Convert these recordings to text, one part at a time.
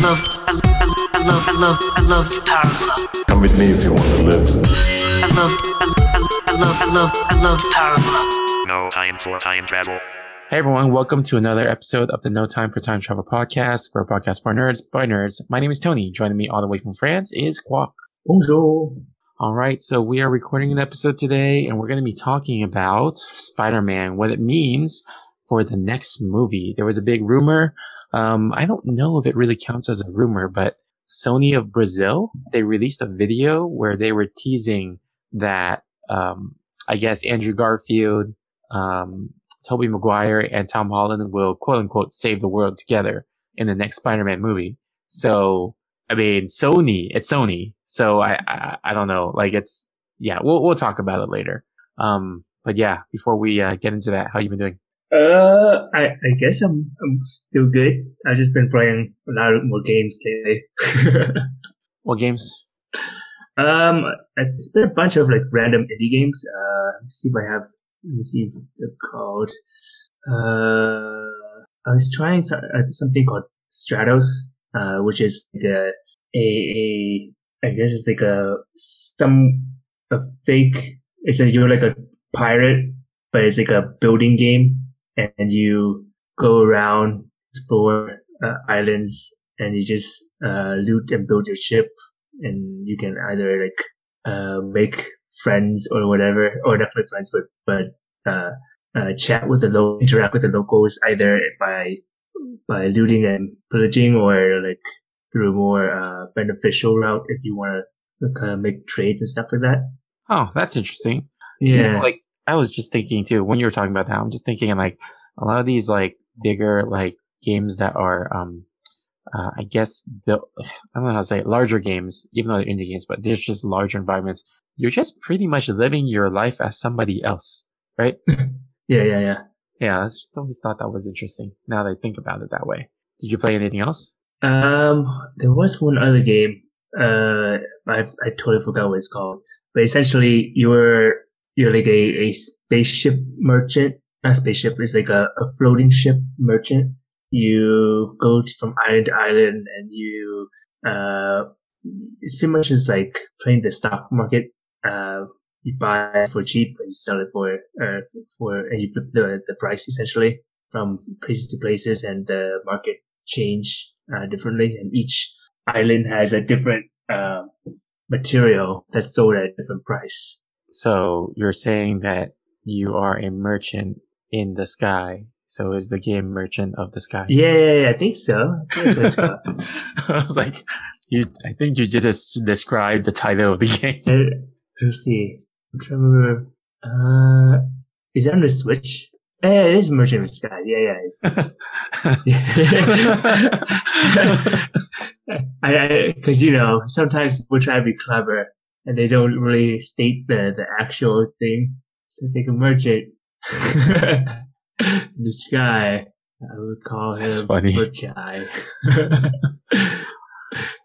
I love, I love, I love, I love, I the Power Glove. Come with me if you want to live. I love, I I love, I love, I love the Power Glove. No time for time travel. Hey everyone, welcome to another episode of the No Time for Time Travel podcast. We're a podcast for nerds by nerds. My name is Tony. Joining me all the way from France is Quack. Bonjour. All right, so we are recording an episode today and we're going to be talking about Spider-Man, what it means for the next movie. There was a big rumor. Um, I don't know if it really counts as a rumor, but Sony of Brazil, they released a video where they were teasing that, um, I guess Andrew Garfield, um, Tobey Maguire and Tom Holland will quote unquote save the world together in the next Spider-Man movie. So, I mean, Sony, it's Sony. So I, I, I don't know. Like it's, yeah, we'll, we'll talk about it later. Um, but yeah, before we uh, get into that, how you been doing? Uh, I, I guess I'm I'm still good. I've just been playing a lot more games lately. What games? um, it's been a bunch of like random indie games. Uh, let's see if I have. Let me see if they're called. Uh, I was trying so, uh, something called Stratos, uh, which is like a, a, a I guess it's like a some a fake. It's a you're like a pirate, but it's like a building game, and you go around explore uh, islands, and you just uh, loot and build your ship, and you can either like uh, make friends or whatever, or definitely friends, but but uh, uh, chat with the lo- interact with the locals either by by looting and pillaging, or like through a more uh, beneficial route if you want to kind of make trades and stuff like that. Oh, that's interesting. Yeah, You know, like I was just thinking too when you were talking about that. I'm just thinking like a lot of these like bigger like games that are um uh, I guess built, I don't know how to say it, larger games, even though they're indie games, but they're just larger environments. You're just pretty much living your life as somebody else, right? yeah, yeah, yeah. yeah, I just always thought that was interesting. Now that I think about it that way. Did you play anything else? Um, there was one other game. Uh, I I totally forgot what it's called. But essentially, you're you're like a, a spaceship merchant. Not spaceship. It's like a, a floating ship merchant. You go to, from island to island, and you uh, it's pretty much just like playing the stock market. Uh, you buy it for cheap, and you sell it for uh for and you flip the the price essentially from places to places, and the market change uh, differently, and each island has a different uh, material that's sold at a different price. So you're saying that you are a merchant in the sky. So is the game Merchant of the Sky? Yeah, yeah, yeah I think so. I think I was like, you, I think you just described the title of the game. Uh, Let's see. I'm trying to remember. Uh, is it on the Switch? Yeah, it is Merchant of Skies. Yeah, yeah. It's, I, because you know, sometimes people try to be clever and they don't really state the, the actual thing. since they can merge it. this guy. I would call him That's funny. Butchai.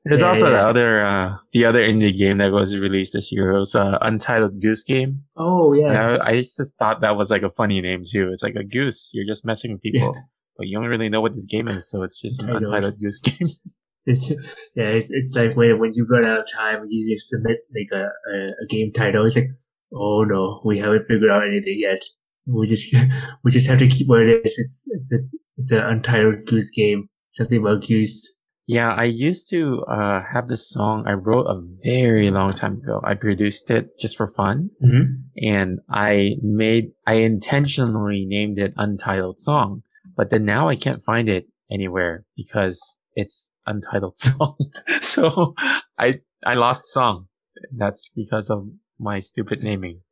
There's Yeah, also the other, uh, the other indie game that was released this year. It was uh, Untitled Goose Game. oh yeah. I, I just thought that was like a funny name too. It's like a goose. You're just messing with people, Yeah. but you don't really know what this game is. So it's just an Untitled. Untitled Goose Game. It's, yeah, it's, it's like when, when you run out of time and you just submit like a, a, a game title, it's like, oh no, we haven't figured out anything yet. We just, we just have to keep what it is. It's, it's a, it's an untitled goose game. Something about goose. Yeah, I used to uh, have this song I wrote a very long time ago. I produced it just for fun, Mm-hmm. and I made I intentionally named it Untitled Song. But then now I can't find it anywhere because it's Untitled Song. so I I lost the song. That's because of my stupid naming.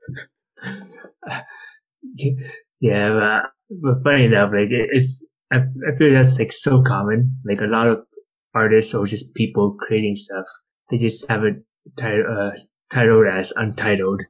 Yeah, but, but funny enough, like it's, I, I feel that's like so common. Like a lot of artists or just people creating stuff, they just have it titled, uh, titled as untitled.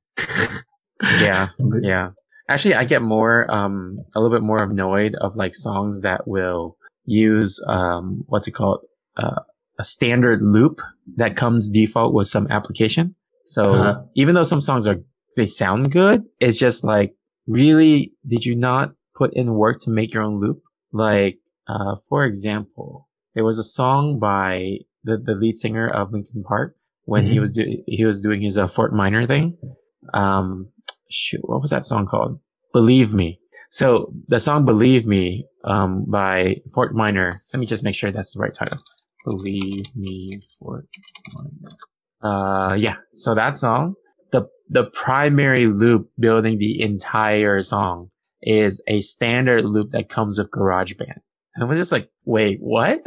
Yeah, yeah. Actually, I get more, um, a little bit more annoyed of like songs that will use, um, what's it called? Uh, a standard loop that comes default with some application. So Uh-huh. even though some songs are, they sound good, it's just like, really, did you not put in work to make your own loop? Like, uh, for example, there was a song by the, the lead singer of Linkin Park when he Mhm. was do- he was doing his uh, Fort Minor thing. Um, shoot, what was that song called? Believe Me. So the song "Believe Me" um, by Fort Minor. Let me just make sure that's the right title. Believe Me, Minor. Uh, yeah. So that song, the the primary loop building the entire song is a standard loop that comes with GarageBand. And we're just like, wait, what?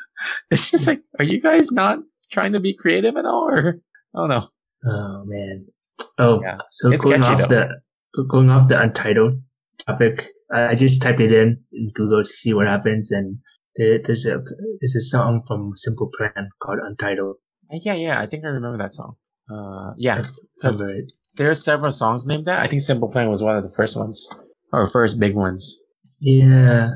it's just like, are you guys not trying to be creative at all? Or I don't know. Oh man. Oh, Yeah. so It's going off the going off the untitled topic, I I just typed it in in Google to see what happens, and there, there's a there's a song from Simple Plan called Untitled. Uh, Yeah, yeah, I think I remember that song. Uh, yeah, because there are several songs named that. I think Simple Plan was one of the first ones, or first big ones. Yeah.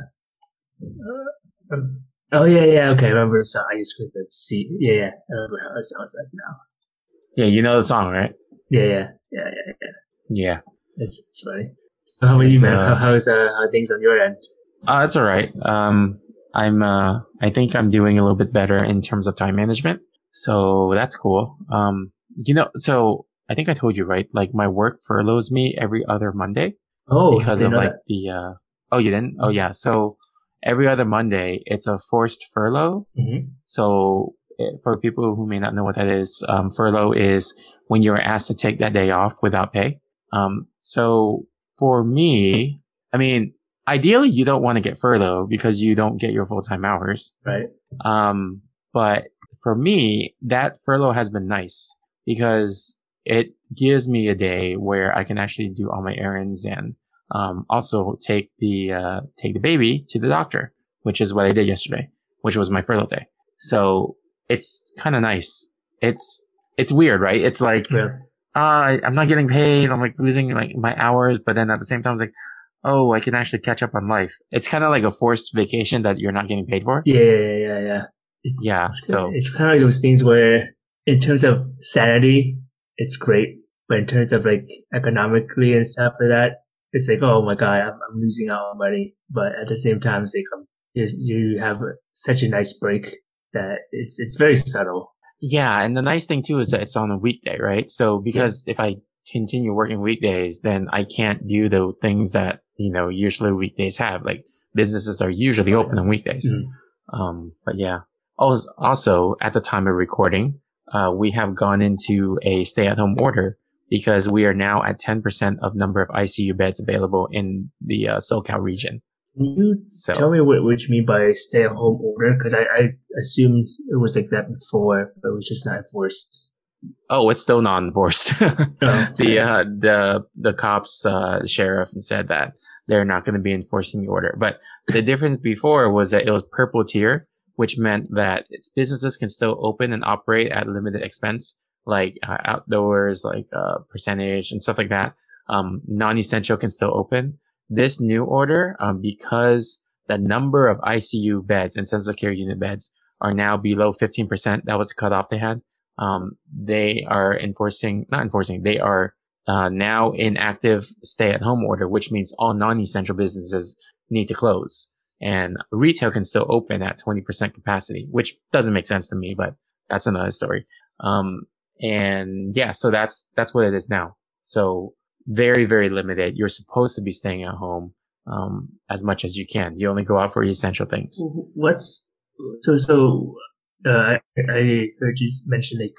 Uh, um, oh yeah, yeah. Okay, I remember the song. I just clicked the C. Yeah, yeah. I remember how it sounds like now. Yeah, you know the song, right? Yeah, yeah, yeah, yeah. yeah. Yeah. It's, it's funny. How about you, man? Uh, How, how's uh, how are things on your end? Uh, that's all right. Um, I'm, uh, I think I'm doing a little bit better in terms of time management. So that's cool. Um, you know, so I think I told you, right? Like my work furloughs me every other Monday Oh, because of like that. the, uh, oh, you didn't? Oh, yeah. So every other Monday, it's a forced furlough. Mhm. So eh, for people who may not know what that is, um, furlough is when you're asked to take that day off without pay. Um, so for me, I mean, ideally you don't want to get furlough because you don't get your full-time hours. Right. Um, but for me, that furlough has been nice because it gives me a day where I can actually do all my errands and, um, also take the, uh, take the baby to the doctor, which is what I did yesterday, which was my furlough day. So it's kind of nice. It's, it's weird, right? It's like, Yeah. uh, I'm not getting paid. I'm like losing like my hours, but then at the same time, it's like, oh, I can actually catch up on life. It's kind of like a forced vacation that you're not getting paid for. Yeah, yeah, yeah, yeah. Yeah. It's, So it's kind of like those things where, in terms of sanity, it's great, but in terms of like economically and stuff like that, it's like, oh my god, I'm, I'm losing out on money. But at the same time, it's like um, you, you have such a nice break that it's it's very subtle. yeah. And the nice thing too is that it's on a weekday, right? So because if I continue working weekdays, then I can't do the things that, you know, usually weekdays have. Like businesses are usually open on weekdays. Mhm. Um, but yeah. Also, also at the time of recording, uh, we have gone into a stay at home order because we are now at 10% of number of ICU beds available in the uh, SoCal region. Can you So tell me what, what you mean by stay at home order? Because I, I assumed it was like that before, but it was just not enforced. Oh, it's still not enforced. The uh, the the cops, uh, sheriff, and said that they're not going to be enforcing the order. But the difference before was that it was purple tier, which meant that its businesses can still open and operate at limited expense, like uh, outdoors, like uh, percentage and stuff like that. Um, non-essential can still open. This new order, um, because the number of ICU beds, and intensive care unit beds, are now below 15%. That was the cutoff they had um, they are enforcing, not enforcing, they are uh, now in active stay at home order, which means all non-essential businesses need to close and retail can still open at 20% capacity, which doesn't make sense to me, but that's another story. Um, and yeah, so that's, that's what it is now. So very, very limited. You're supposed to be staying at home, um, as much as you can. You only go out for essential things. What's so so? Uh, I, I heard you mention like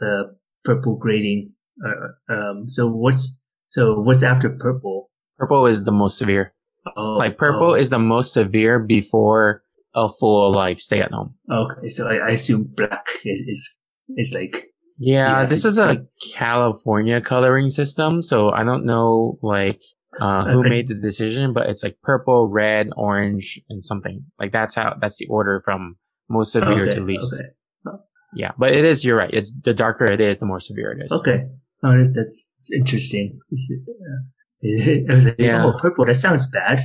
the purple grading. Uh, um. So what's so what's after purple? Purple is the most severe. Oh, like purple oh, is the most severe before a full like stay at home. okay. So I, I assume black is is is like Yeah, Yeah, this is a California coloring system, so I don't know like uh who made the decision, but it's like purple, red, orange, and something. Like that's how that's the order from most severe okay, to least. okay, Yeah, but it is. You're right. It's the darker it is, the more severe it is. okay. Oh, that's that's, interesting. It, uh, I was like, Yeah. oh, purple. That sounds bad.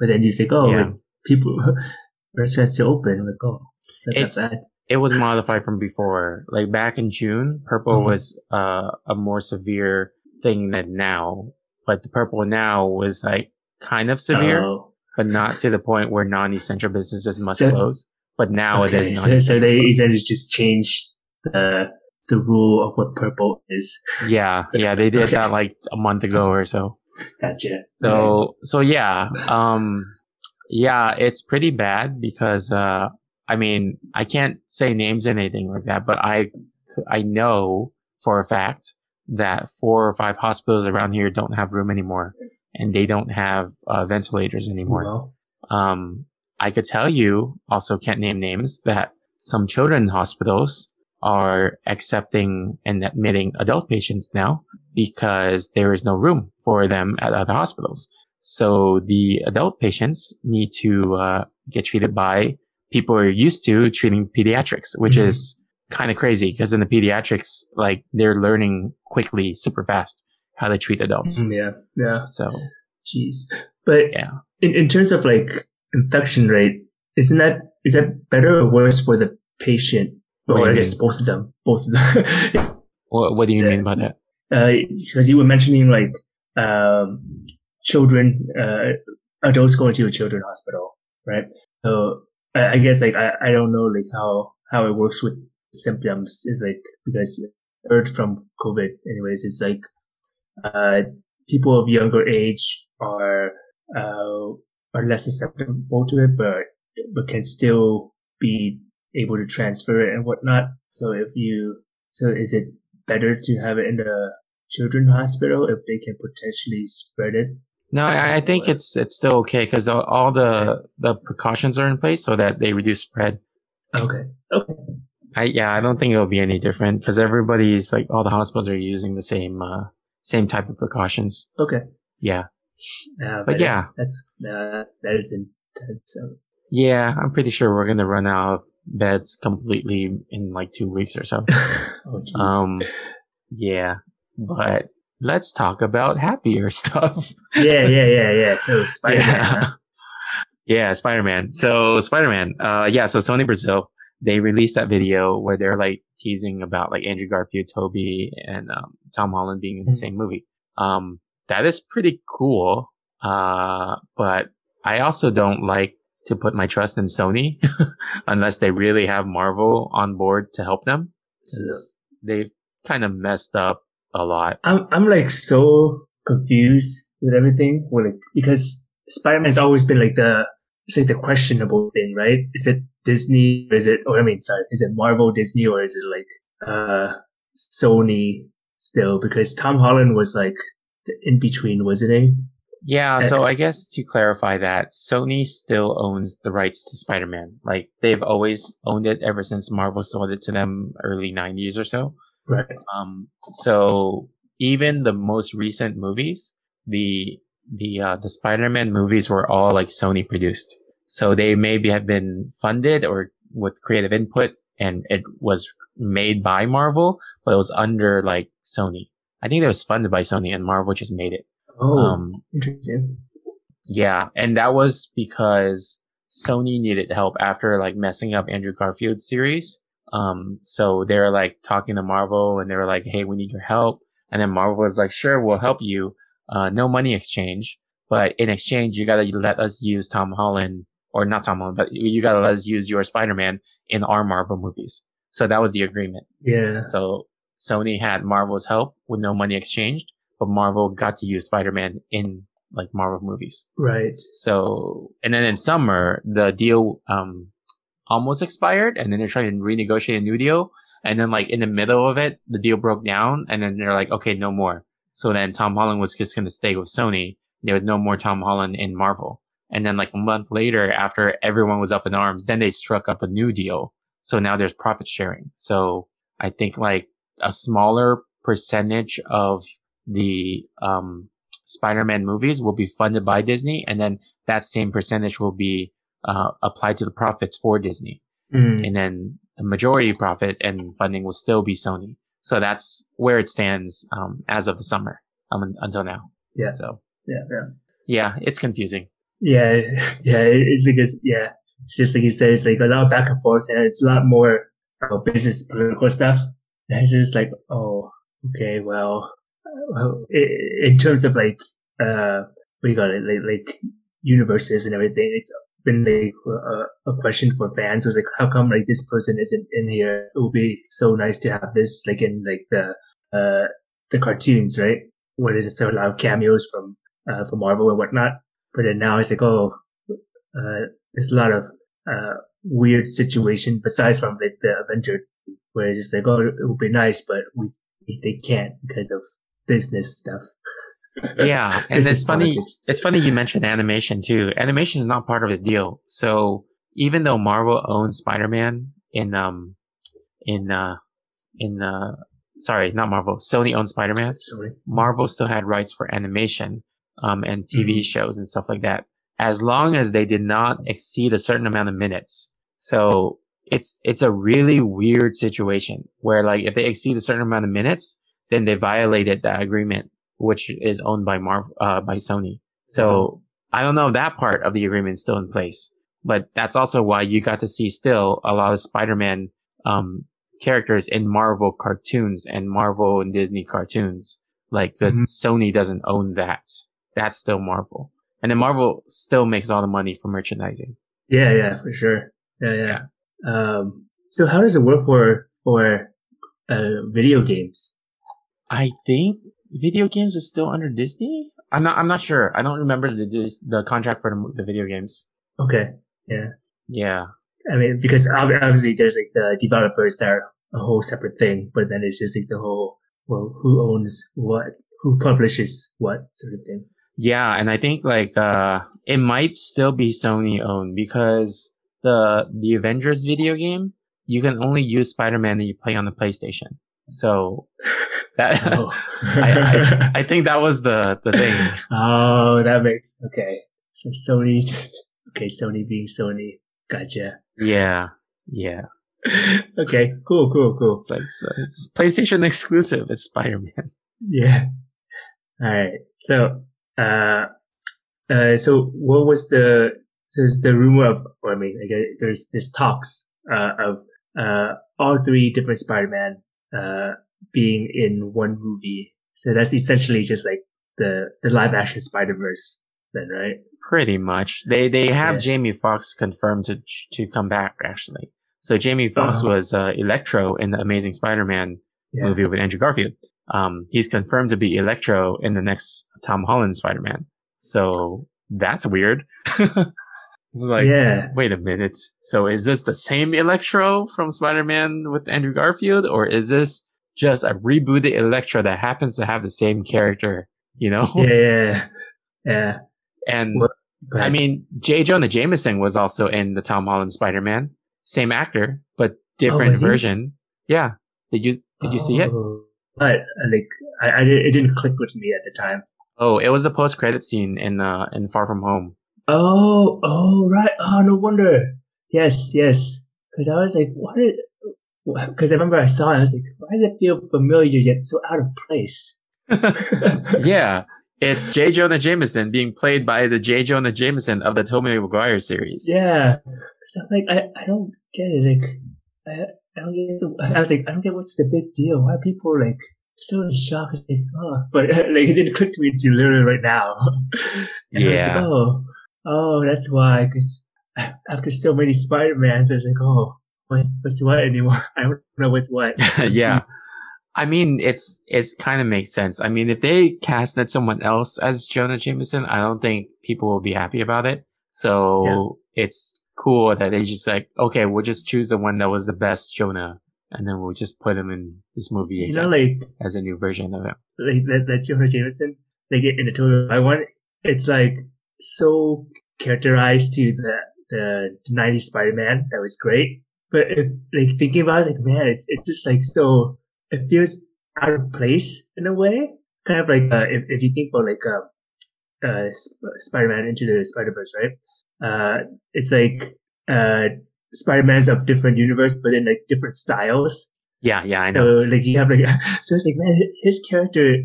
But then you say, oh, Yeah. like, people restaurants still open. Like, oh, it's not It's that bad. it was modified from before. Like back in June, purple Mhm. was uh, a more severe thing than now. But the purple now was like kind of severe. Oh. but not to the point where non-essential businesses must close. But now it okay, is so, so they essentially just changed the the rule of what purple is. yeah, yeah, they did Okay. that like a month ago or so. Gotcha. So so yeah, um, yeah, it's pretty bad because uh, I mean, I can't say names and anything like that, but I I know for a fact that four or five hospitals around here don't have room anymore, and they don't have uh, ventilators anymore. Um, I could tell you, also can't name names, that some children hospitals are accepting and admitting adult patients now because there is no room for them at other hospitals. So the adult patients need to uh, get treated by people who are used to treating pediatrics, which Mhm. is kind of crazy because in the pediatrics, like they're learning quickly, super fast how to treat adults. mm, yeah, yeah. So Jeez. But yeah. in, in terms of like infection rate, isn't that is that better or worse for the patient? What Or I guess mean? both of them. Both of them. What, what do you Yeah. mean by that? because you were mentioning like um, children, uh, adults going to a children hospital, right? So I, I guess like I, I don't know like how how it works with symptoms is like because I heard from COVID anyways it's like uh, people of younger age are uh, are less susceptible to it, but but can still be able to transfer it and whatnot. So if you so is it better to have it in the children's hospital if they can potentially spread it? No, I, I think it's it's still okay because all, all the the precautions are in place so that they reduce spread. Okay. Okay. I yeah, I don't think it'll be any different because everybody's like all the hospitals are using the same uh same type of precautions. Okay. Yeah, Uh, but yeah, that's uh, that's intense. Yeah, I'm pretty sure we're gonna run out of beds completely in like two weeks or so. oh. Um, yeah, but let's talk about happier stuff. yeah, yeah, yeah, yeah. So Spider Man. yeah. yeah, Spider-Man. So Spider-Man, uh, yeah, so Sony Brazil, they released that video where they're like teasing about like Andrew Garfield, Tobey, and um, Tom Holland being in the Mhm. same movie. Um, that is pretty cool. Uh, but I also don't like to put my trust in Sony unless they really have Marvel on board to help them. So, They've kind of messed up a lot. I'm I'm like so confused with everything. Well, like because Spider Man's always been like the it's like the questionable thing, right? Is it Disney? Or is it? Or I mean, sorry, is it Marvel, Disney, or is it like uh Sony still? Because Tom Holland was like in between, wasn't he? Yeah, so I guess to clarify that, Sony still owns the rights to Spider-Man. Like, they've always owned it ever since Marvel sold it to them early 90s or so. Right. Um, so even the most recent movies, the, the, uh, the Spider-Man movies were all like Sony produced. So they maybe have been funded or with creative input and it was made by Marvel, but it was under like Sony. I think it was funded by Sony and Marvel just made it. Oh, Um, interesting. yeah, and that was because Sony needed help after like messing up Andrew Garfield's series. Um, so they were like talking to Marvel and they were like, Hey, we need your help. And then Marvel was like, sure, we'll help you. Uh, no money exchange, but in exchange, you gotta let us use Tom Holland or not Tom Holland, but you gotta let us use your Spider-Man in our Marvel movies. So that was the agreement. Yeah. So Sony had Marvel's help with no money exchanged, but Marvel got to use Spider-Man in like Marvel movies. Right. So, and then in summer, the deal, um, almost expired and then they're trying to renegotiate a new deal. And then like in the middle of it, the deal broke down and then they're like, okay, no more. So then Tom Holland was just going to stay with Sony. There was no more Tom Holland in Marvel. And then like a month later, after everyone was up in arms, then they struck up a new deal. So now there's profit sharing. So I think like a smaller percentage of the, um, Spider-Man movies will be funded by Disney, and then that same percentage will be uh, applied to the profits for Disney, Mm. and then the majority profit and funding will still be Sony. So that's where it stands um, as of the summer um, until now. Yeah. So Yeah. Yeah. yeah, it's confusing. Yeah, yeah, it's because yeah, it's just like you said, it's like a lot of back and forth, and it's a lot more about business political stuff. It's just like, oh, okay, well, in terms of like, uh, what you got it, like, like universes and everything, it's been like a, a question for fans was like, how come like this person isn't in here? It would be so nice to have this like in like the uh the cartoons, right? Where there's just have a lot of cameos from uh from Marvel and whatnot. But then now it's like, oh, uh, there's a lot of uh weird situation besides from like the Avenger, where it's just like, oh, it would be nice, but we they can't because of business stuff. Yeah, and it's funny. politics. It's funny you mentioned animation too. Animation is not part of the deal. So even though Marvel owns Spider-Man in um in uh in uh sorry, not Marvel, Sony owns Spider-Man. Sorry. Marvel still had rights for animation um and TV Mhm. shows and stuff like that, as long as they did not exceed a certain amount of minutes. So it's it's a really weird situation where like if they exceed a certain amount of minutes, then they violated that agreement, which is owned by Marvel uh by Sony. So I don't know if that part of the agreement is still in place, but that's also why you got to see still a lot of Spider-Man um characters in Marvel cartoons and Marvel and Disney cartoons, like because Mhm. Sony doesn't own that. That's still Marvel, and then Marvel still makes all the money from merchandising. Yeah, yeah, for sure. Yeah, yeah. Um, so how does it work for for uh, video games? I think video games is still under Disney. I'm not. I'm not sure. I don't remember the the contract for the, the video games. Okay, Yeah. Yeah. I mean because obviously there's like the developers that are a whole separate thing, but then it's just like the whole well, who owns what, who publishes what sort of thing. Yeah, and I think like uh it might still be Sony owned because the the Avengers video game you can only use Spider-Man that you play on the PlayStation. So that Oh. I, I I think that was the the thing. oh, that makes okay. So Sony, okay, Sony being Sony, gotcha. Yeah. Yeah. okay, cool, cool, cool. It's like so it's PlayStation exclusive. It's Spider-Man. Yeah. All right. So, uh, uh, so what was the, so there's the rumor of, or I mean, I guess there's, there's talks, uh, of, uh, all three different Spider-Man, uh, being in one movie. So that's essentially just like the, the live action Spider-Verse then, right? Pretty much. They they have Yeah. Jamie Foxx confirmed to to come back actually. So Jamie Foxx Uh-huh. was uh, Electro in the Amazing Spider-Man Yeah. movie with Andrew Garfield. Um, he's confirmed to be Electro in the next Tom Holland Spider-Man. So that's weird. like, yeah. wait a minute. So is this the same Electro from Spider-Man with Andrew Garfield, or is this just a rebooted Electro that happens to have the same character? You know? Yeah. Yeah. Yeah. And I mean, J. Jonah Jameson was also in the Tom Holland Spider-Man. Same actor, but different Oh, was he? version. Yeah. Did you did you see it? Oh, But uh, like, I, I it didn't click with me at the time. Oh, it was a post credit scene in uh in Far From Home. Oh, oh, right. Oh, no wonder. Yes, yes. Because I was like, what did, because I remember I saw it, I was like, why does it feel familiar yet so out of place? yeah. It's J. Jonah Jameson being played by the J. Jonah Jameson of the Tobey Maguire series. Yeah. I'm like, I, I don't get it. Like, I, I don't get the, I was like, I don't get what's the big deal. Why are people like so in shock? Like, oh, but like, it didn't click to me until literally right now. and I was like, Yeah. oh, oh, that's why. Because after so many Spider-Mans, I was like, oh, what's, what's what anymore? I don't know what's what. yeah. I mean, it's, it's kind of makes sense. I mean, if they casted someone else as Jonah Jameson, I don't think people will be happy about it. So it's cool that they just like, okay, we'll just choose the one that was the best Jonah and then we'll just put him in this movie You again know, like, as a new version of him. like that, that Jonah Jameson, like in the total. I want it's like so characterized to the the 90s Spider-Man that was great. But if like thinking about it, like man, it's it's just like so it feels out of place in a way. Kind of like uh, if if you think about like uh, uh Sp- Spider-Man into the Spider-Verse, right? Uh, it's like uh Spider-Mans of different universe, but in like different styles. Yeah. Yeah. I know. So like you have like so it's like man, his character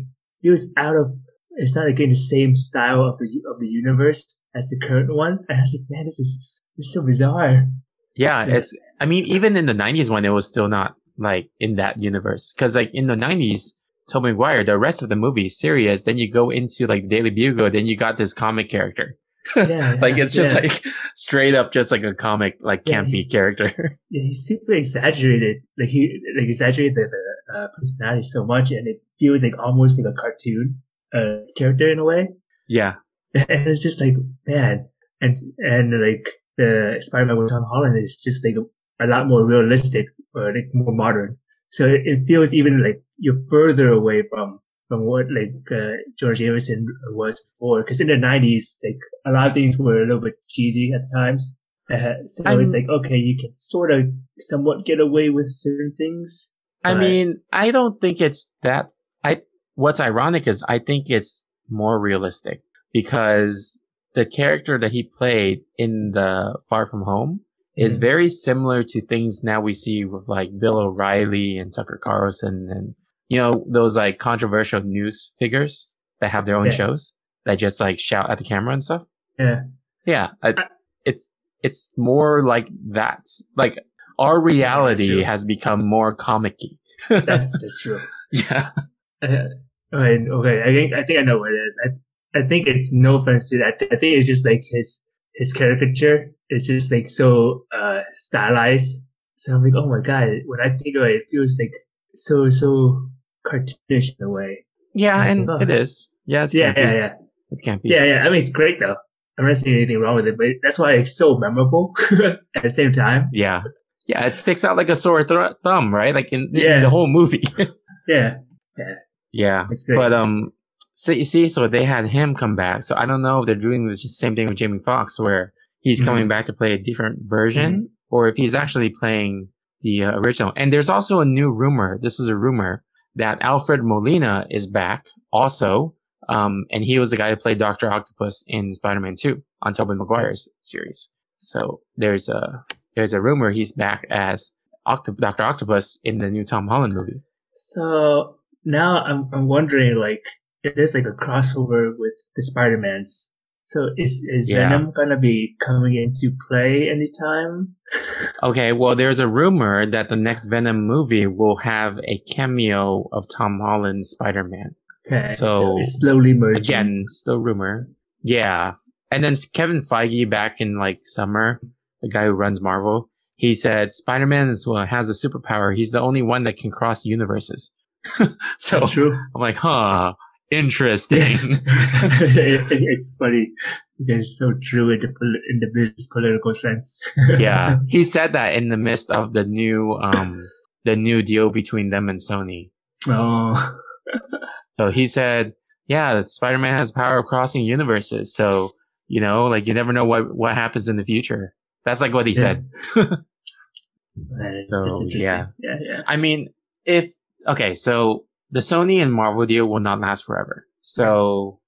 feels out of it's not again the same style of the of the universe as the current one. And I was like, man, this is this is so bizarre. Yeah, Yeah. it's, I mean, even in the 90s when it was still not like in that universe. Cause like in the 90s, Tobey Maguire, the rest of the movie is serious. Then you go into like Daily Bugle, then you got this comic character. Yeah, like it's just yeah. like straight up just like a comic, like campy he- character. Yeah, he's super exaggerated. Like he like exaggerated the, the uh, personality so much, and it feels like almost like a cartoon uh, character in a way. yeah. And it's just like man, and and like the Spider-Man with Tom Holland is just like a, lot more realistic or like more modern. So it, feels even like you're further away from from what like uh, George Jameson was before. Because in the '90s, like a lot of things were a little bit cheesy at times. Uh, so I'm- it's like okay, you can sort of somewhat get away with certain things. I mean, I don't think it's that. I what's ironic is I think it's more realistic because the character that he played in the Far From Home is Mhm. very similar to things now we see with like Bill O'Reilly and Tucker Carlson and you know those like controversial news figures that have their own Yeah. shows that just like shout at the camera and stuff. Yeah. Yeah, I, I- it's it's more like that. Like our reality has become more comic-y. That's just true. yeah. Uh, okay, okay. I think I think I know what it is. I I think it's no offense to that. I think it's just like his his caricature It's just like so uh stylized. So I'm like, oh my god. When I think of it, it feels like so so cartoonish in a way. Yeah, Nice and enough. it is. Yeah, it's Yeah, campy. yeah, yeah, It's campy. yeah, yeah. I mean, it's great though. I'm not saying anything wrong with it, but that's why it's so memorable at the same time. Yeah. Yeah, it sticks out like a sore th- thumb, right? Like in, in Yeah. the whole movie. Yeah, yeah. Great. But um so you see, so they had him come back. So I don't know if they're doing the same thing with Jamie Foxx, where he's Mhm. coming back to play a different version Mm-hmm. or if he's actually playing the uh, original. And there's also a new rumor. This is a rumor that Alfred Molina is back also. Um, and he was the guy who played Dr. Octopus in Spider-Man 2 on Tobey Maguire's series. So there's a, there's a rumor he's back as Octo- Dr. Octopus in the new Tom Holland movie. So now I'm I'm wondering like if there's like a crossover with the Spider Mans. So is is Yeah. Venom gonna be coming into play anytime? Okay, well, there's a rumor that the next Venom movie will have a cameo of Tom Holland's Spider-Man. Okay, so, So, it's slowly merging. Again, still rumor. Yeah. And then Kevin Feige back in like summer, the guy who runs Marvel, he said Spider-Man is, well, has a superpower. He's the only one that can cross universes. so That's true. I'm like, huh, interesting. it's funny it's so true in the in the business political sense. yeah. He said that in the midst of the new, um, the new deal between them and Sony. oh. So he said, yeah, that Spider-Man has power of crossing universes. So, you know, like you never know what, what happens in the future. That's like what he Yeah. said. So, yeah. yeah, yeah. I mean, if, okay, so the Sony and Marvel deal will not last forever. So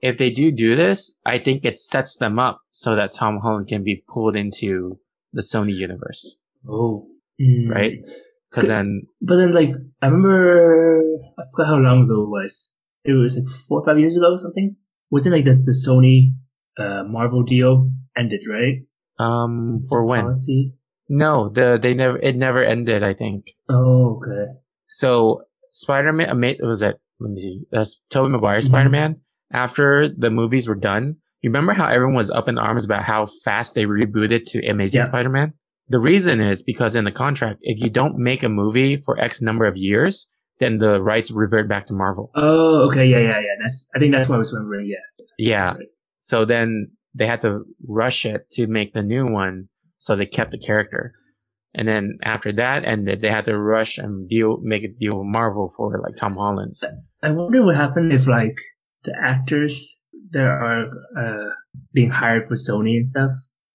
if they do do this, I think it sets them up so that Tom Holland can be pulled into the Sony universe, Oh, Mm. right? Cause then, But then, like, I remember, I forgot how long ago it was. It was like four or five years ago or something. Wasn't like the, the Sony, uh, Marvel deal ended, right? um, for when? Policy. No, the, they never, it never ended, I think. Oh, okay. So Spider-Man, ama- was it? Let me see. That's Tobey Maguire Mhm. Spider-Man. After the movies were done, you remember how everyone was up in arms about how fast they rebooted to Amazing Yeah. Spider-Man? The reason is because in the contract, if you don't make a movie for X number of years, then the rights revert back to Marvel. Oh, okay. Yeah, yeah, yeah. That's, I think that's what I was remembering. Yeah. Yeah. Right. So then they had to rush it to make the new one. So they kept the character. And then after that ended, they had to rush and deal, make a deal with Marvel for like Tom Holland's. I wonder what happened if like the actors that are uh, being hired for Sony and stuff,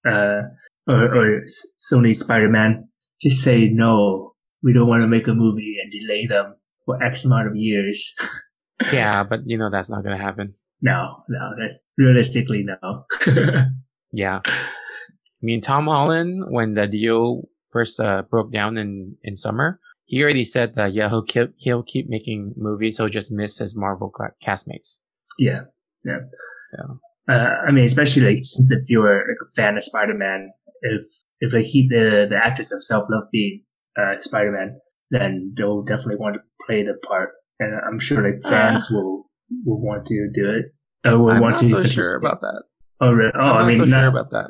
uh, or, or Sony Spider-Man, just say no, we don't want to make a movie and delay them for X amount of years. Yeah, but you know, that's not going to happen. no, no, that, realistically, no. Yeah. I mean, Tom Holland, when the deal first uh, broke down in, in summer, he already said that, yeah, he'll keep, he'll keep making movies. He'll just miss his Marvel cla- castmates. yeah. Yeah. So, Uh, I mean, especially like since if you're like a fan of Spider-Man, if if like he the the actors themselves love being uh, Spider-Man, then they'll definitely want to play the part, and I'm sure like fans will will want to do it. Uh, will I'm want not to so sure about that. Oh, really? Oh, I'm I not mean, so not, sure about that.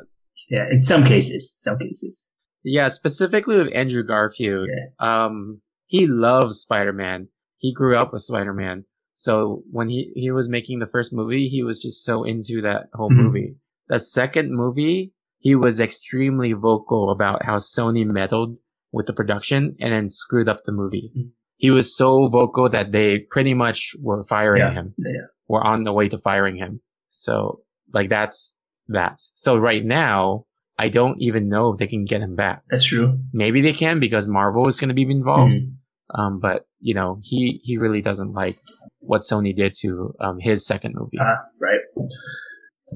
Yeah, in some cases, some cases. Yeah, specifically with Andrew Garfield. Um, he loves Spider-Man. He grew up with Spider-Man. So when he, he was making the first movie, he was just so into that whole Mhm. movie. The second movie, he was extremely vocal about how Sony meddled with the production and then screwed up the movie. Mhm. He was so vocal that they pretty much were firing Yeah. him. Yeah. Were on the way to firing him. So like that's that. So right now, I don't even know if they can get him back. That's true. Maybe they can because Marvel is going to be involved. Mhm. Um, but you know, he, he really doesn't like what Sony did to, um, his second movie. Ah, right.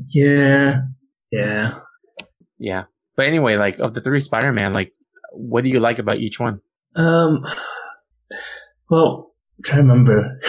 Yeah. Yeah. yeah. But anyway, like of the three Spider-Man, like what do you like about each one? Um, well, I'm trying to remember.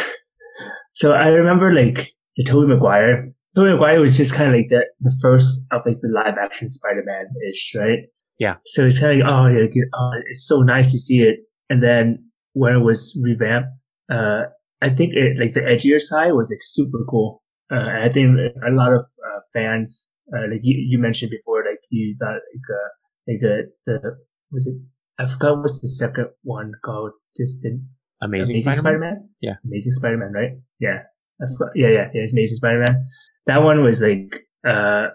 so I remember like the Tobey Maguire. Tobey Maguire was just kind of like the, the first of like the live action Spider-Man ish, right? Yeah. So it's kind of like, oh, yeah, oh, it's so nice to see it. And then when it was revamped, uh, I think it, like the edgier side was like super cool. Uh, I think a lot of uh, fans, uh, like you, you mentioned before, like you thought like, uh, like uh, the, was it I forgot what's the second one called. Just the Amazing, Amazing Spider-Man? Spider-Man. Yeah. Amazing Spider-Man, right? Yeah, forgot. Yeah, yeah, yeah. It's Amazing Spider-Man. That one was like uh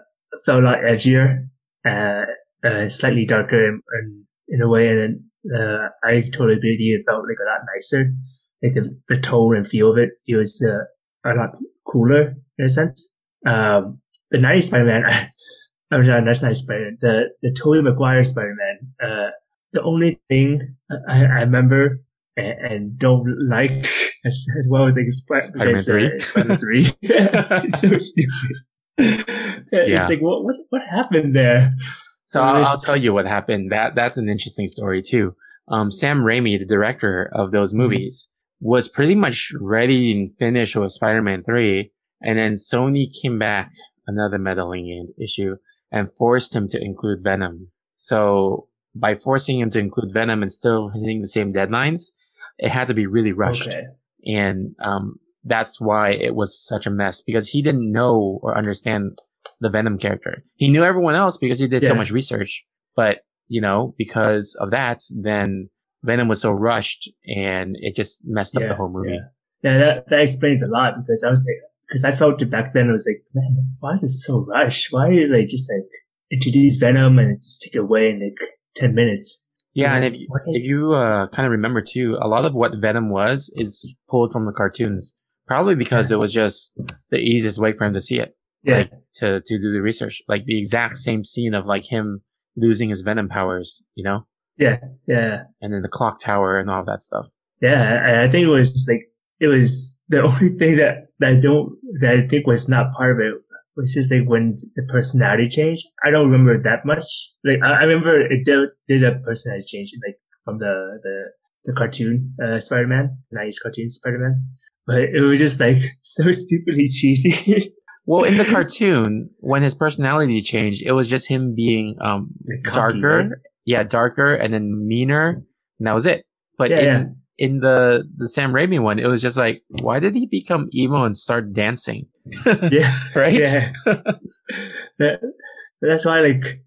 felt a lot edgier, uh, uh slightly darker in, in, in a way, and uh I totally agree with you. It felt like a lot nicer. Like the the tone and feel of it feels uh, a lot cooler in a sense. Um, the 90s Spider-Man. I'm sorry, not Spider-Man. The the Tobey Maguire Spider-Man. Uh, the only thing I, I remember and, and don't like as, as well as Sp- Spider-Man as, uh, 3. Spider-Man 3. it's so stupid. Yeah. It's like, what, what, what happened there? So I'll, I'll tell you what happened. That that's an interesting story too. Um, Sam Raimi, the director of those movies, was pretty much ready and finished with Spider-Man 3. And then Sony came back, another meddling issue, and forced him to include Venom. So by forcing him to include Venom and still hitting the same deadlines, it had to be really rushed. Okay. And, um, that's why it was such a mess because he didn't know or understand the Venom character. He knew everyone else because he did so much research, but you know, because of that, then Venom was so rushed and it just messed up the whole movie. Yeah, yeah that, that explains a lot because I was like, because I felt it back then. I was like, man, why is it so rushed? Why are you like just like introduce Venom and just take it away in like 10 minutes? Yeah, and if you, if you uh, kind of remember too, a lot of what Venom was is pulled from the cartoons, probably because it was just the easiest way for him to see it, Yeah. like to to do the research, like the exact same scene of like him losing his Venom powers, you know, yeah. Yeah. and then the clock tower and all that stuff. Yeah. I think it was just like, it was the only thing that, that I don't, that I think was not part of it was just like when the personality changed. I don't remember that much. Like, I, remember it did, did a personality change, like from the, the, the cartoon, uh, Spider-Man, 90s cartoon Spider-Man. But it was just like so stupidly cheesy. Well, in the cartoon, when his personality changed, it was just him being um Like cocky, darker, right? yeah, darker, and then meaner, and that was it. But Yeah, in yeah. in the the Sam Raimi one, it was just like, why did he become emo and start dancing? Yeah. Right? Yeah. that, that's why like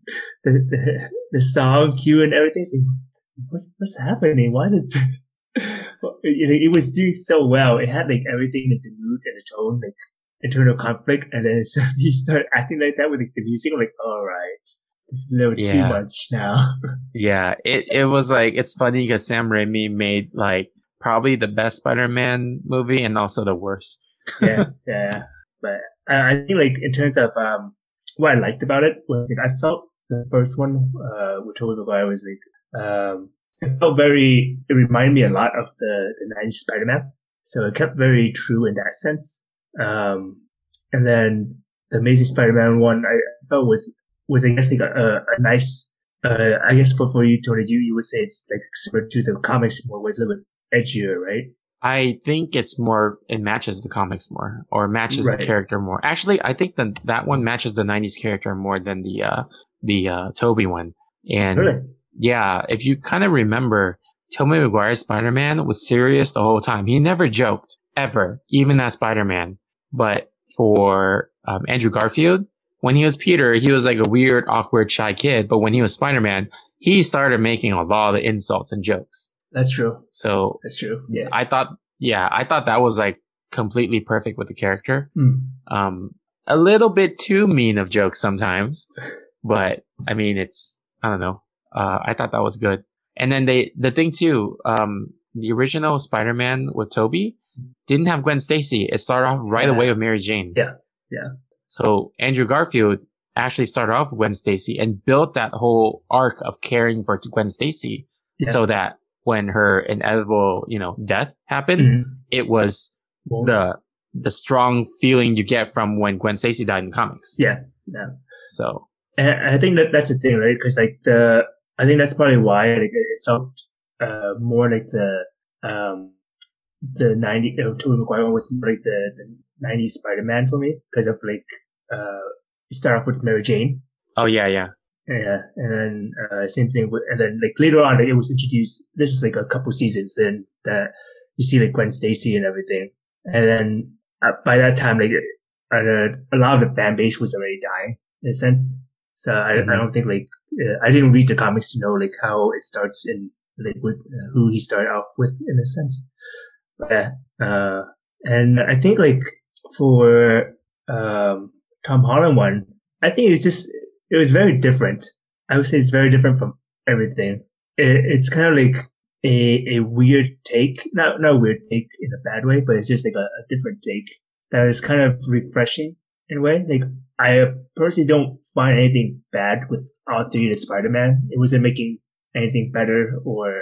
the, the the song cue and everything. Like, what's what's happening? Why is it? It, it was doing so well. It had like everything, like the mood and the tone, like internal conflict, and then you start acting like that with like the music. I'm like, all right, this is a little too much now. Yeah, it it was like it's funny because Sam Raimi made like probably the best Spider-Man movie and also the worst. yeah, yeah. But I, I think like in terms of um what I liked about it was like I felt the first one uh with Tobey Maguire was like um it felt very it reminded me a lot of the the 90s Spider-Man. So it kept very true in that sense. Um and then the Amazing Spider-Man one I felt was was I guess like a, a, a nice uh I guess for, for you Tony you you would say it's like similar to the comics more was a little bit edgier, right? I think it's more, it matches the comics more or matches Right. the character more. Actually, I think that that one matches the 90s character more than the, uh, the, uh, Tobey one. And Really? yeah, if you kind of remember, Tobey Maguire's Spider-Man was serious the whole time. He never joked ever, even that Spider-Man. But for, um, Andrew Garfield, when he was Peter, he was like a weird, awkward, shy kid. But when he was Spider-Man, he started making a lot of insults and jokes. That's true. So That's true. Yeah. I thought, yeah, I thought that was like completely perfect with the character. Mm. Um, a little bit too mean of jokes sometimes, but I mean, it's, I don't know. Uh, I thought that was good. And then they, the thing too, um, the original Spider-Man with Tobey didn't have Gwen Stacy. It started off right Yeah. away with Mary Jane. Yeah. Yeah. So Andrew Garfield actually started off with Gwen Stacy and built that whole arc of caring for Gwen Stacy Yeah. so that when her inevitable, you know, death happened, Mhm. it was Well, the the strong feeling you get from when Gwen Stacy died in comics. yeah. Yeah. So And I think that that's the thing, right? Because like the, I think that's probably why like, it felt uh, more like the um the ninety uh, Tobey Maguire was more like the the '90s Spider-Man for me because of like uh you start off with Mary Jane, oh yeah, yeah. Yeah, and then uh, same thing with, and then like later on like, it was introduced. This is like a couple seasons in that you see like Gwen Stacy and everything, and then uh, by that time like uh, a lot of the fan base was already dying in a sense. So I, Mhm. I don't think like uh, I didn't read the comics to know like how it starts and like with who he started off with in a sense. But yeah, uh, and I think like for um, Tom Holland one, I think it's just it was very different. I would say it's very different from everything. It, it's kind of like a a weird take, not not a weird take in a bad way, but it's just like a, a different take that is kind of refreshing in a way. Like I personally don't find anything bad with all three Spider-Man. It wasn't making anything better or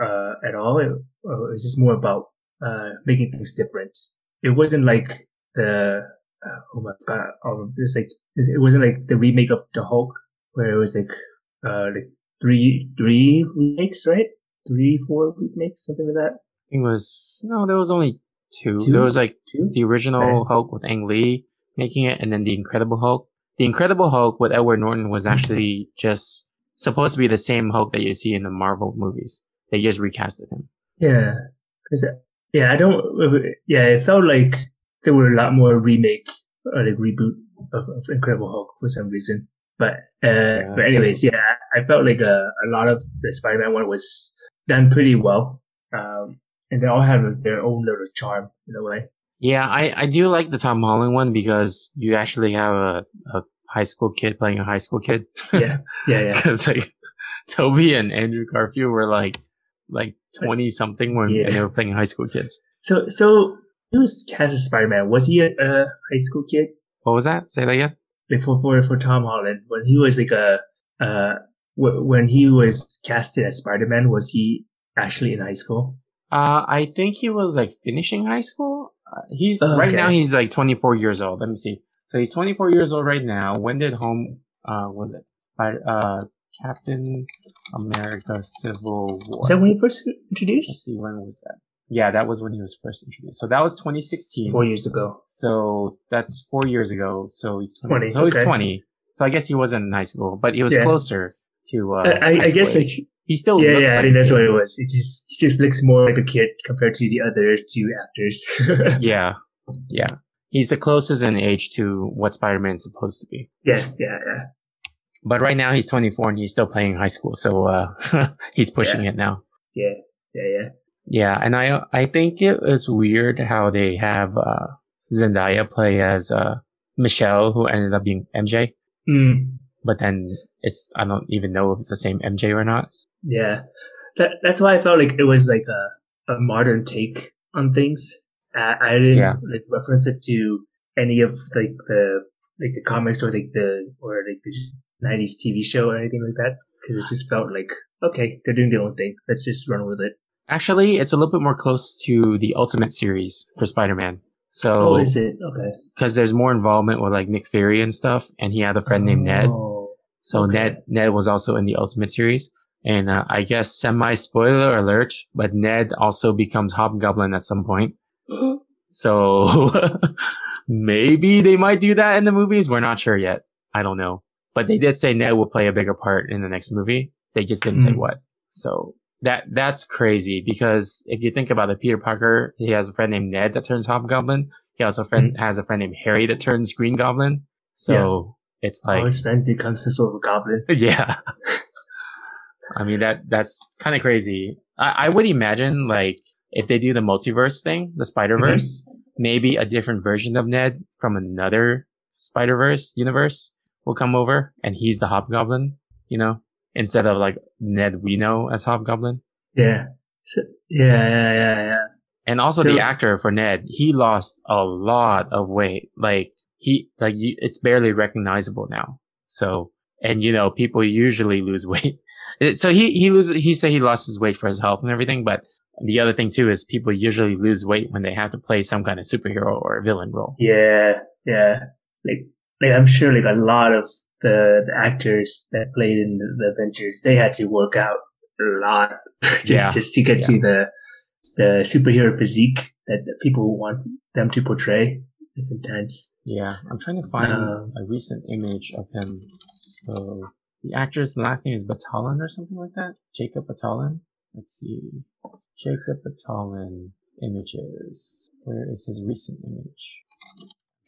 uh, at all. It, it was just more about uh, making things different. It wasn't like the uh, oh my god, um, it's like it wasn't like the remake of the Hulk where it was like uh like three three remakes, right? Three four remakes, something like that. It was no, there was only two. Two? There was like Two. the original. Hulk with Ang Lee making it, and then the Incredible Hulk. The Incredible Hulk with Edward Norton was actually just supposed to be the same Hulk that you see in the Marvel movies. They just recasted him. Yeah, yeah, I don't. Yeah, it felt like there were a lot more remake or like reboot of, of Incredible Hulk for some reason. But uh, but anyways, yeah, I felt like a, a lot of the Spider-Man one was done pretty well, um, and they all have their own little charm in a way. Yeah, I, I do like the Tom Holland one because you actually have a, a high school kid playing a high school kid. Yeah, yeah, yeah. Because like Tobey and Andrew Garfield were like like twenty something when Yeah. they were playing high school kids. So so he was cast as Spider-Man. Was he a, a high school kid? What was that? Say that again. like for for, Tom Holland when he was like a uh w- when he was casted as Spider Man was he actually in high school? Uh, I think he was like finishing high school. Uh, he's Oh, right now. He's like 24 years old. Let me see. So he's 24 years old right now. When did home? Uh, was it Spider? Uh, Captain America: Civil War. Is that when he first Let's introduced? see. When was that? Yeah, that was when he was first introduced. So that was 2016. Four years ago. So that's four years ago. So he's 20. 20, so he's okay. 20. So I guess he wasn't in high school, but he was Yeah. closer to. Uh, I, I, I guess like he still. yeah yeah I think that's what it was. It just he just looks more like a kid compared to the other two actors. Yeah. Yeah. He's the closest in age to what Spider-Man's supposed to be. yeah yeah yeah But right now he's 24 and he's still playing high school. So, uh, he's pushing it now. yeah yeah yeah. Yeah. And I, I think it is weird how they have, uh, Zendaya play as, uh, Michelle, who ended up being MJ. Mm, But then it's, I don't even know if it's the same MJ or not. yeah. That that's why I felt like it was like a, a modern take on things. I, I didn't Yeah. like reference it to any of like the like the comics or like the or like the nineties TV show or anything like that because it just felt like okay they're doing their own thing let's just run with it. Actually, it's a little bit more close to the Ultimate series for Spider-Man. So, Oh, is it okay? cause there's more involvement with like Nick Fury and stuff. And he had a friend named Ned. Oh, So Okay. Ned Ned was also in the Ultimate series, and uh, I guess semi spoiler alert, but Ned also becomes Hobgoblin at some point. So maybe they might do that in the movies. We're not sure yet. I don't know, but they did say Ned will play a bigger part in the next movie. They just didn't say Mm. what. So that that's crazy because if you think about it, Peter Parker he has a friend named Ned that turns Hobgoblin. He also friend mm-hmm. has a friend named Harry that turns Green Goblin. So it's All like his friends become some sort of a goblin. yeah. I mean that that's kind of crazy. I, I would imagine like if they do the multiverse thing, the Spider Verse, mm-hmm. maybe a different version of Ned from another Spider Verse universe will come over, and he's the Hobgoblin. You know, instead of like Ned we know as Hobgoblin. Yeah. So, yeah, yeah, yeah, yeah. And also So- the actor for Ned, he lost a lot of weight. Like he, like you, it's barely recognizable now. So, and you know, people usually lose weight. So he, he loses, he said he lost his weight for his health and everything. But the other thing too is people usually lose weight when they have to play some kind of superhero or villain role. Yeah, yeah. Like, like I'm sure like a lot of the, the actors that played in the, Avengers, they had to work out a lot just Yeah. just to get to the the superhero physique that people want them to portray. It's intense. Yeah. I'm trying to find Um, a recent image of him. So the actor's last name is Batalon or something like that. Jacob Batalon. Let's see. Jacob Batalon images. Where is his recent image?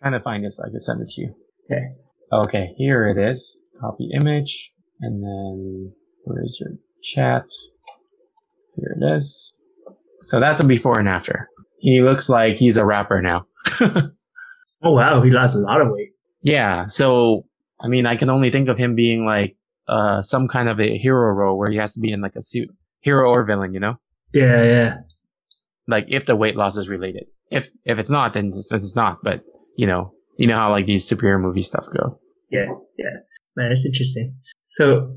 trying to find this. I can send it to you. Okay. Okay. Here it is. Copy image. And then where is your chat? Here it is. So that's a before and after. He looks like he's a rapper now. Oh wow, he lost a lot of weight. Yeah. So, I mean, I can only think of him being like, uh, some kind of a hero role where he has to be in like a suit, hero or villain, you know? Yeah, yeah. Like if the weight loss is related. If, if it's not, then it's, it's not. But, you know, you know how like these superhero movie stuff go. Yeah, yeah. Man, that's interesting. So,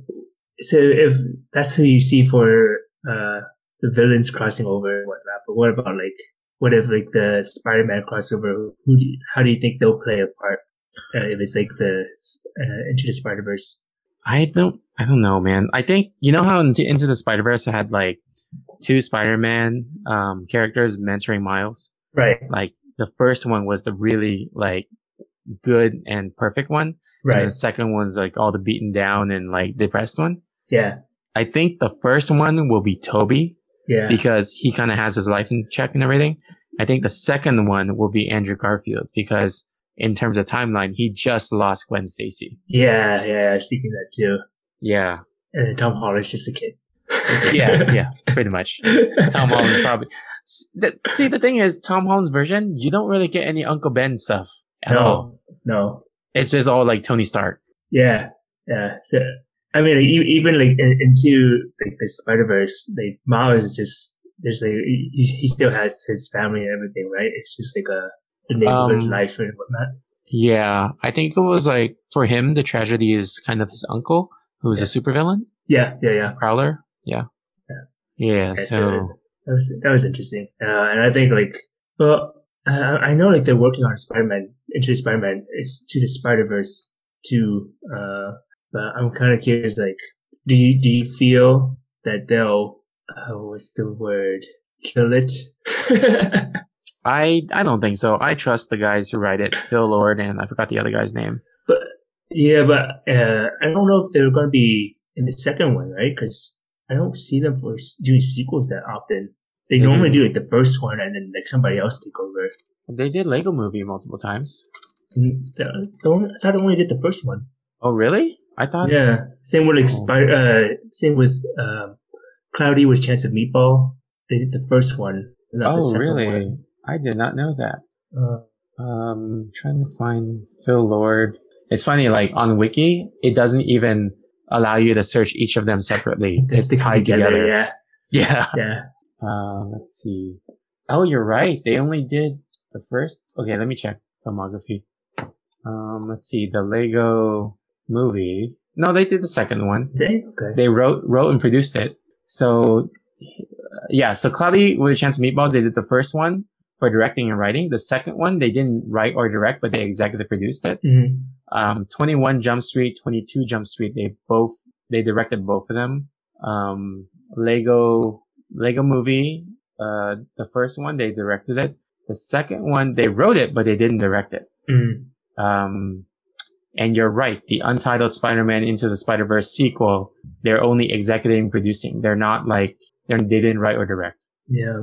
so if that's who you see for uh the villains crossing over and whatnot, but what about like what if like the Spider-Man crossover? Who do you, how do you think they'll play a part? Uh, if it's like the uh, Into the Spider Verse. I don't, I don't know, man. I think, you know how into, into the Spider Verse had like two Spider-Man, um, characters mentoring Miles? Right, Like the first one was the really like good and perfect one. And right. the second one's like all the beaten down and like depressed one. Yeah, I think the first one will be Tobey yeah, because he kind of has his life in check and everything. I think the second one will be Andrew Garfield because in terms of timeline, he just lost Gwen Stacy. yeah, yeah. I was thinking that too. Yeah. And then Tom Holland's just a kid. Yeah. yeah. Pretty much. Tom Holland's probably. See, the thing is, Tom Holland's version, you don't really get any Uncle Ben stuff at all. No. It's just all like Tony Stark. Yeah, yeah. So, I mean, like, even like in, into like the Spider Verse, like Miles is just there's like he, he still has his family and everything, right? It's just like a the neighborhood Um, life and whatnot. Yeah. I think it was like, for him, the tragedy is kind of his uncle, who's Yeah. a supervillain, Yeah, yeah, yeah. Prowler. Yeah. Yeah. Yeah. Okay, so that was that was interesting, uh, and I think like well, uh, I know like they're working on Spider Man into Spider Man. It's to the Spider Verse too, uh, but I'm kind of curious. Like, do you do you feel that they'll uh, what's the word kill it? I I don't think so. I trust the guys who write it, Phil Lord and I forgot the other guy's name. but yeah, but uh, I don't know if they're going to be in the second one, right? Because I don't see them for doing sequels that often. They They normally do like the first one and then like somebody else take over. They did Lego Movie multiple times. Mm, the- the only- I thought only did the first one. Oh really? I thought. Yeah. Same with like Oh. Uh, same with um, Cloudy with Chance of Meatball. They did the first one. Not Oh really? One. I did not know that. Uh, Um, trying to find Phil Lord. It's funny, like on Wiki, it doesn't even allow you to search each of them separately. they- It's tied together. Yeah. Yeah. Yeah. Uh, let's see. Oh, you're right. They only did the first. Okay, let me check filmography. Um, let's see. The Lego movie. No, they did the second one. They okay. They wrote, wrote and produced it. So, yeah. So Cloudy with a Chance of Meatballs, they did the first one for directing and writing. The second one, they didn't write or direct, but they executive produced it. Mhm. Um, 21 Jump Street, 22 Jump Street, they both, they directed both of them. Um, Lego, Lego movie, uh, the first one, they directed it. The second one, they wrote it, but they didn't direct it. Mhm. Um, and you're right. The untitled Spider-Man Into the Spider-Verse sequel, they're only executive producing. They're not like, they're, they didn't write or direct. Yeah.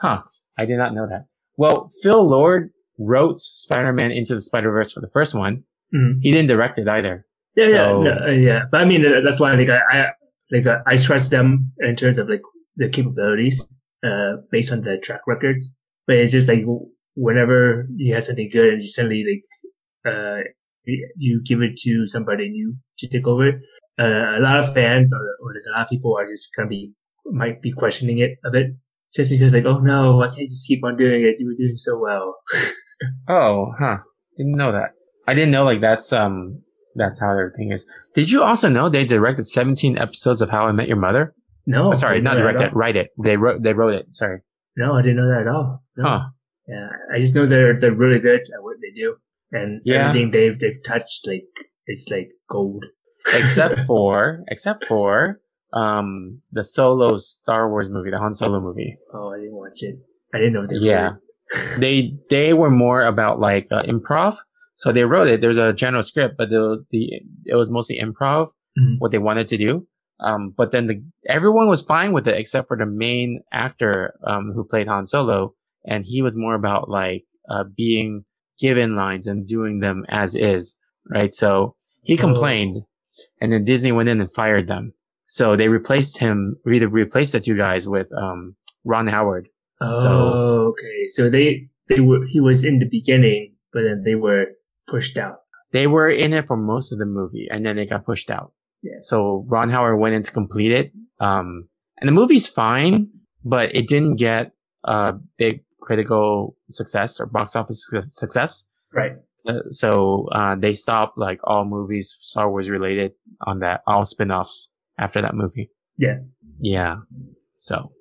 Huh. I did not know that. Well, Phil Lord wrote Spider-Man Into the Spider-Verse for the first one. Mm. He didn't direct it either. Yeah, So- yeah, no, uh, yeah. But I mean, uh, that's why like I, I like uh, I trust them in terms of like their capabilities, uh, based on their track records. But it's just like whenever you have something good and you suddenly like, uh, you- give it to somebody new to take over. Uh, a lot of fans or, or like a lot of people are just gonna be might be questioning it a bit, just because like, oh no, I can't you just keep on doing it. You were doing so well. Oh, huh. Didn't know that. I didn't know like that's um that's how everything is. Did you also know they directed 17 episodes of How I Met Your Mother? No, Oh, sorry, not directed, write it. They wrote they wrote it. Sorry. No, I didn't know that at all. No. Huh. Yeah, I just know they're they're really good at what they do, and Yeah. everything they've they've touched like it's like gold. Except for except for um the solo Star Wars movie, the Han Solo movie. Oh, I didn't watch it. I didn't know they. Yeah. They they were more about like uh, improv. So they wrote it. There's a general script, but the the it was mostly improv. Mhm. what they wanted to do. Um, but then the everyone was fine with it except for the main actor um, who played Han Solo, and he was more about like uh, being given lines and doing them as is, right? So he Oh. complained, and then Disney went in and fired them. So they replaced him, re- replaced the two guys with um, Ron Howard. Oh, okay. So they they were he was in the beginning, but then they were pushed out. They were in it for most of the movie, and then they got pushed out. Yeah. So Ron Howard went in to complete it. Um, and the movie's fine, but it didn't get a big critical success or box office success. Right. Uh, so uh, they stopped like all movies Star Wars related on that, all spin-offs after that movie. Yeah. Yeah. So,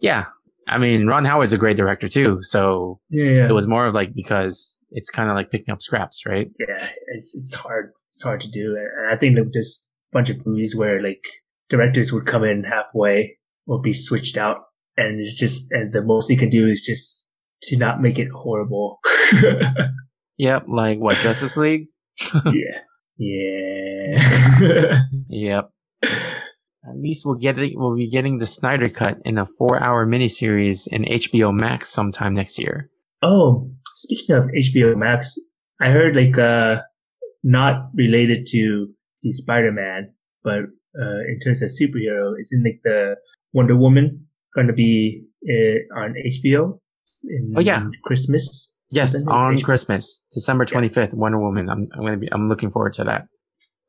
yeah. I mean, Ron Howard's a great director too. So Yeah, yeah. it was more of like because it's kind of like picking up scraps, right? yeah, it's it's hard. It's hard to do, and I think was just bunch of movies where like directors would come in halfway or be switched out, and it's just and the most they can do is just to not make it horrible. Yep. Like what Justice League? yeah, yeah. Yep. At least we'll get it, we'll be getting the Snyder cut in a four hour miniseries in HBO Max sometime next year. oh, speaking of HBO Max, I heard like uh not related to the Spider Man, but uh in terms of superhero, isn't like the Wonder Woman going to be uh, on HBO in Oh, yeah. Christmas? Yes, on HBO Christmas, December 25th, Wonder Woman. I'm, I'm to be, I'm looking forward to that.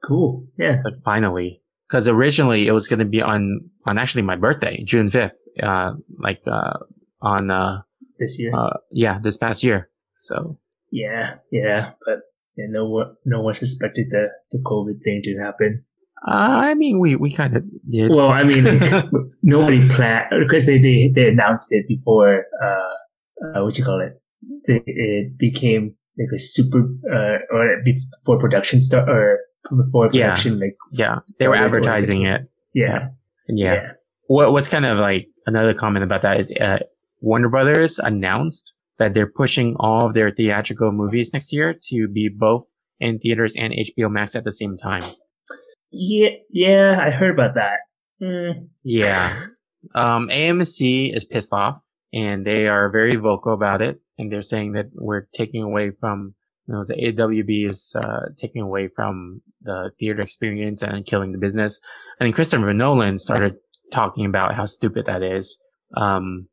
Cool. Yeah. Like finally, cause originally it was going to be on, on actually my birthday, June 5th, uh, like, uh, on, uh, This year. uh, yeah, this past year. So yeah. Yeah. But yeah, no one, no one suspected the, the COVID thing to happen. Uh, I mean, we, we kind of did. Well, I mean, nobody planned because they, they, they announced it before, uh, uh, what you call it? They, it became like a super, uh, or before production start or before Yeah. production, like, yeah, they were advertising it. yeah. Yeah. What, what's kind of like another comment about that is, uh, Warner Brothers announced that they're pushing all of their theatrical movies next year to be both in theaters and HBO Max at the same time. Yeah. Yeah. I heard about that. Mm, Yeah. Um, AMC is pissed off and they are very vocal about it. And they're saying that we're taking away from, you know, the AWB is, uh, taking away from the theater experience and killing the business. And then Christopher Nolan started talking about how stupid that is. Um,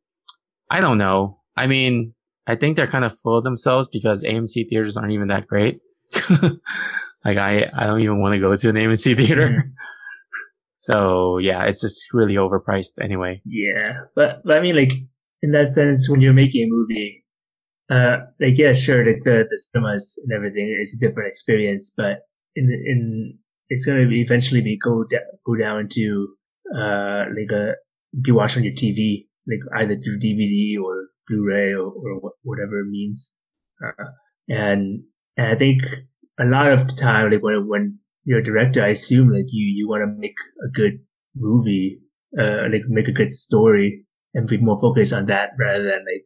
I don't know. I mean, I think they're kind of full of themselves because AMC theaters aren't even that great. like I, I don't even want to go to an AMC theater. So yeah, it's just really overpriced anyway. Yeah, but but I mean, like in that sense, when you're making a movie, uh, like yeah, sure, like the the cinemas and everything is a different experience, but in in it's gonna be eventually be go da- go down to uh like a be watched on your TV, like either through DVD or Blu-ray or, or whatever it means, uh, and and I think a lot of the time, like when when you're a director, I assume like you you want to make a good movie uh, like make a good story and be more focused on that rather than like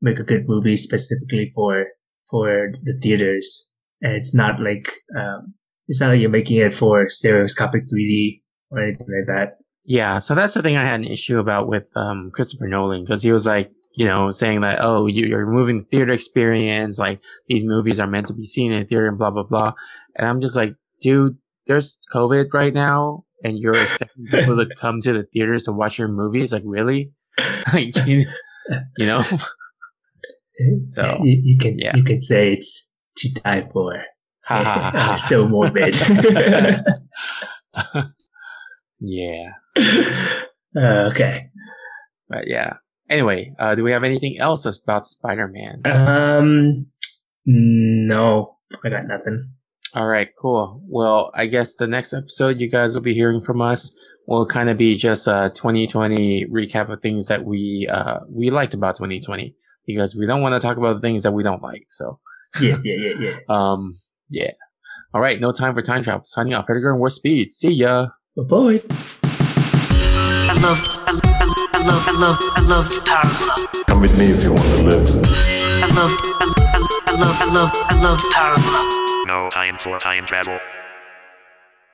make a good movie specifically for for the theaters. And it's not like um, it's not like you're making it for stereoscopic 3D or anything like that. Yeah, so that's the thing I had an issue about with um, Christopher Nolan because he was like, you know, saying that, oh, you, you're removing the theater experience. Like these movies are meant to be seen in theater and blah, blah, blah. And I'm just like, dude, there's COVID right now and you're expecting people to come to the theaters to watch your movies. Like really? like, you, you know? So, you, you can yeah. you can say it's to die for. so morbid. yeah. Uh, okay. But yeah. Anyway, uh, do we have anything else about Spider-Man? Um. No, I got nothing. All right, cool. Well, I guess the next episode you guys will be hearing from us will kind of be just a 2020 recap of things that we uh we liked about 2020 because we don't want to talk about the things that we don't like. So, Yeah, yeah, yeah, yeah. um, yeah. All right, no time for time travel. Signing off, Edgar and War Speed. See ya. Bye I love, I love, I love, I love, I love the Power Glove. Come with me if you want to live. I love, I love, I love, I love, I love the Power Glove. No time for time travel.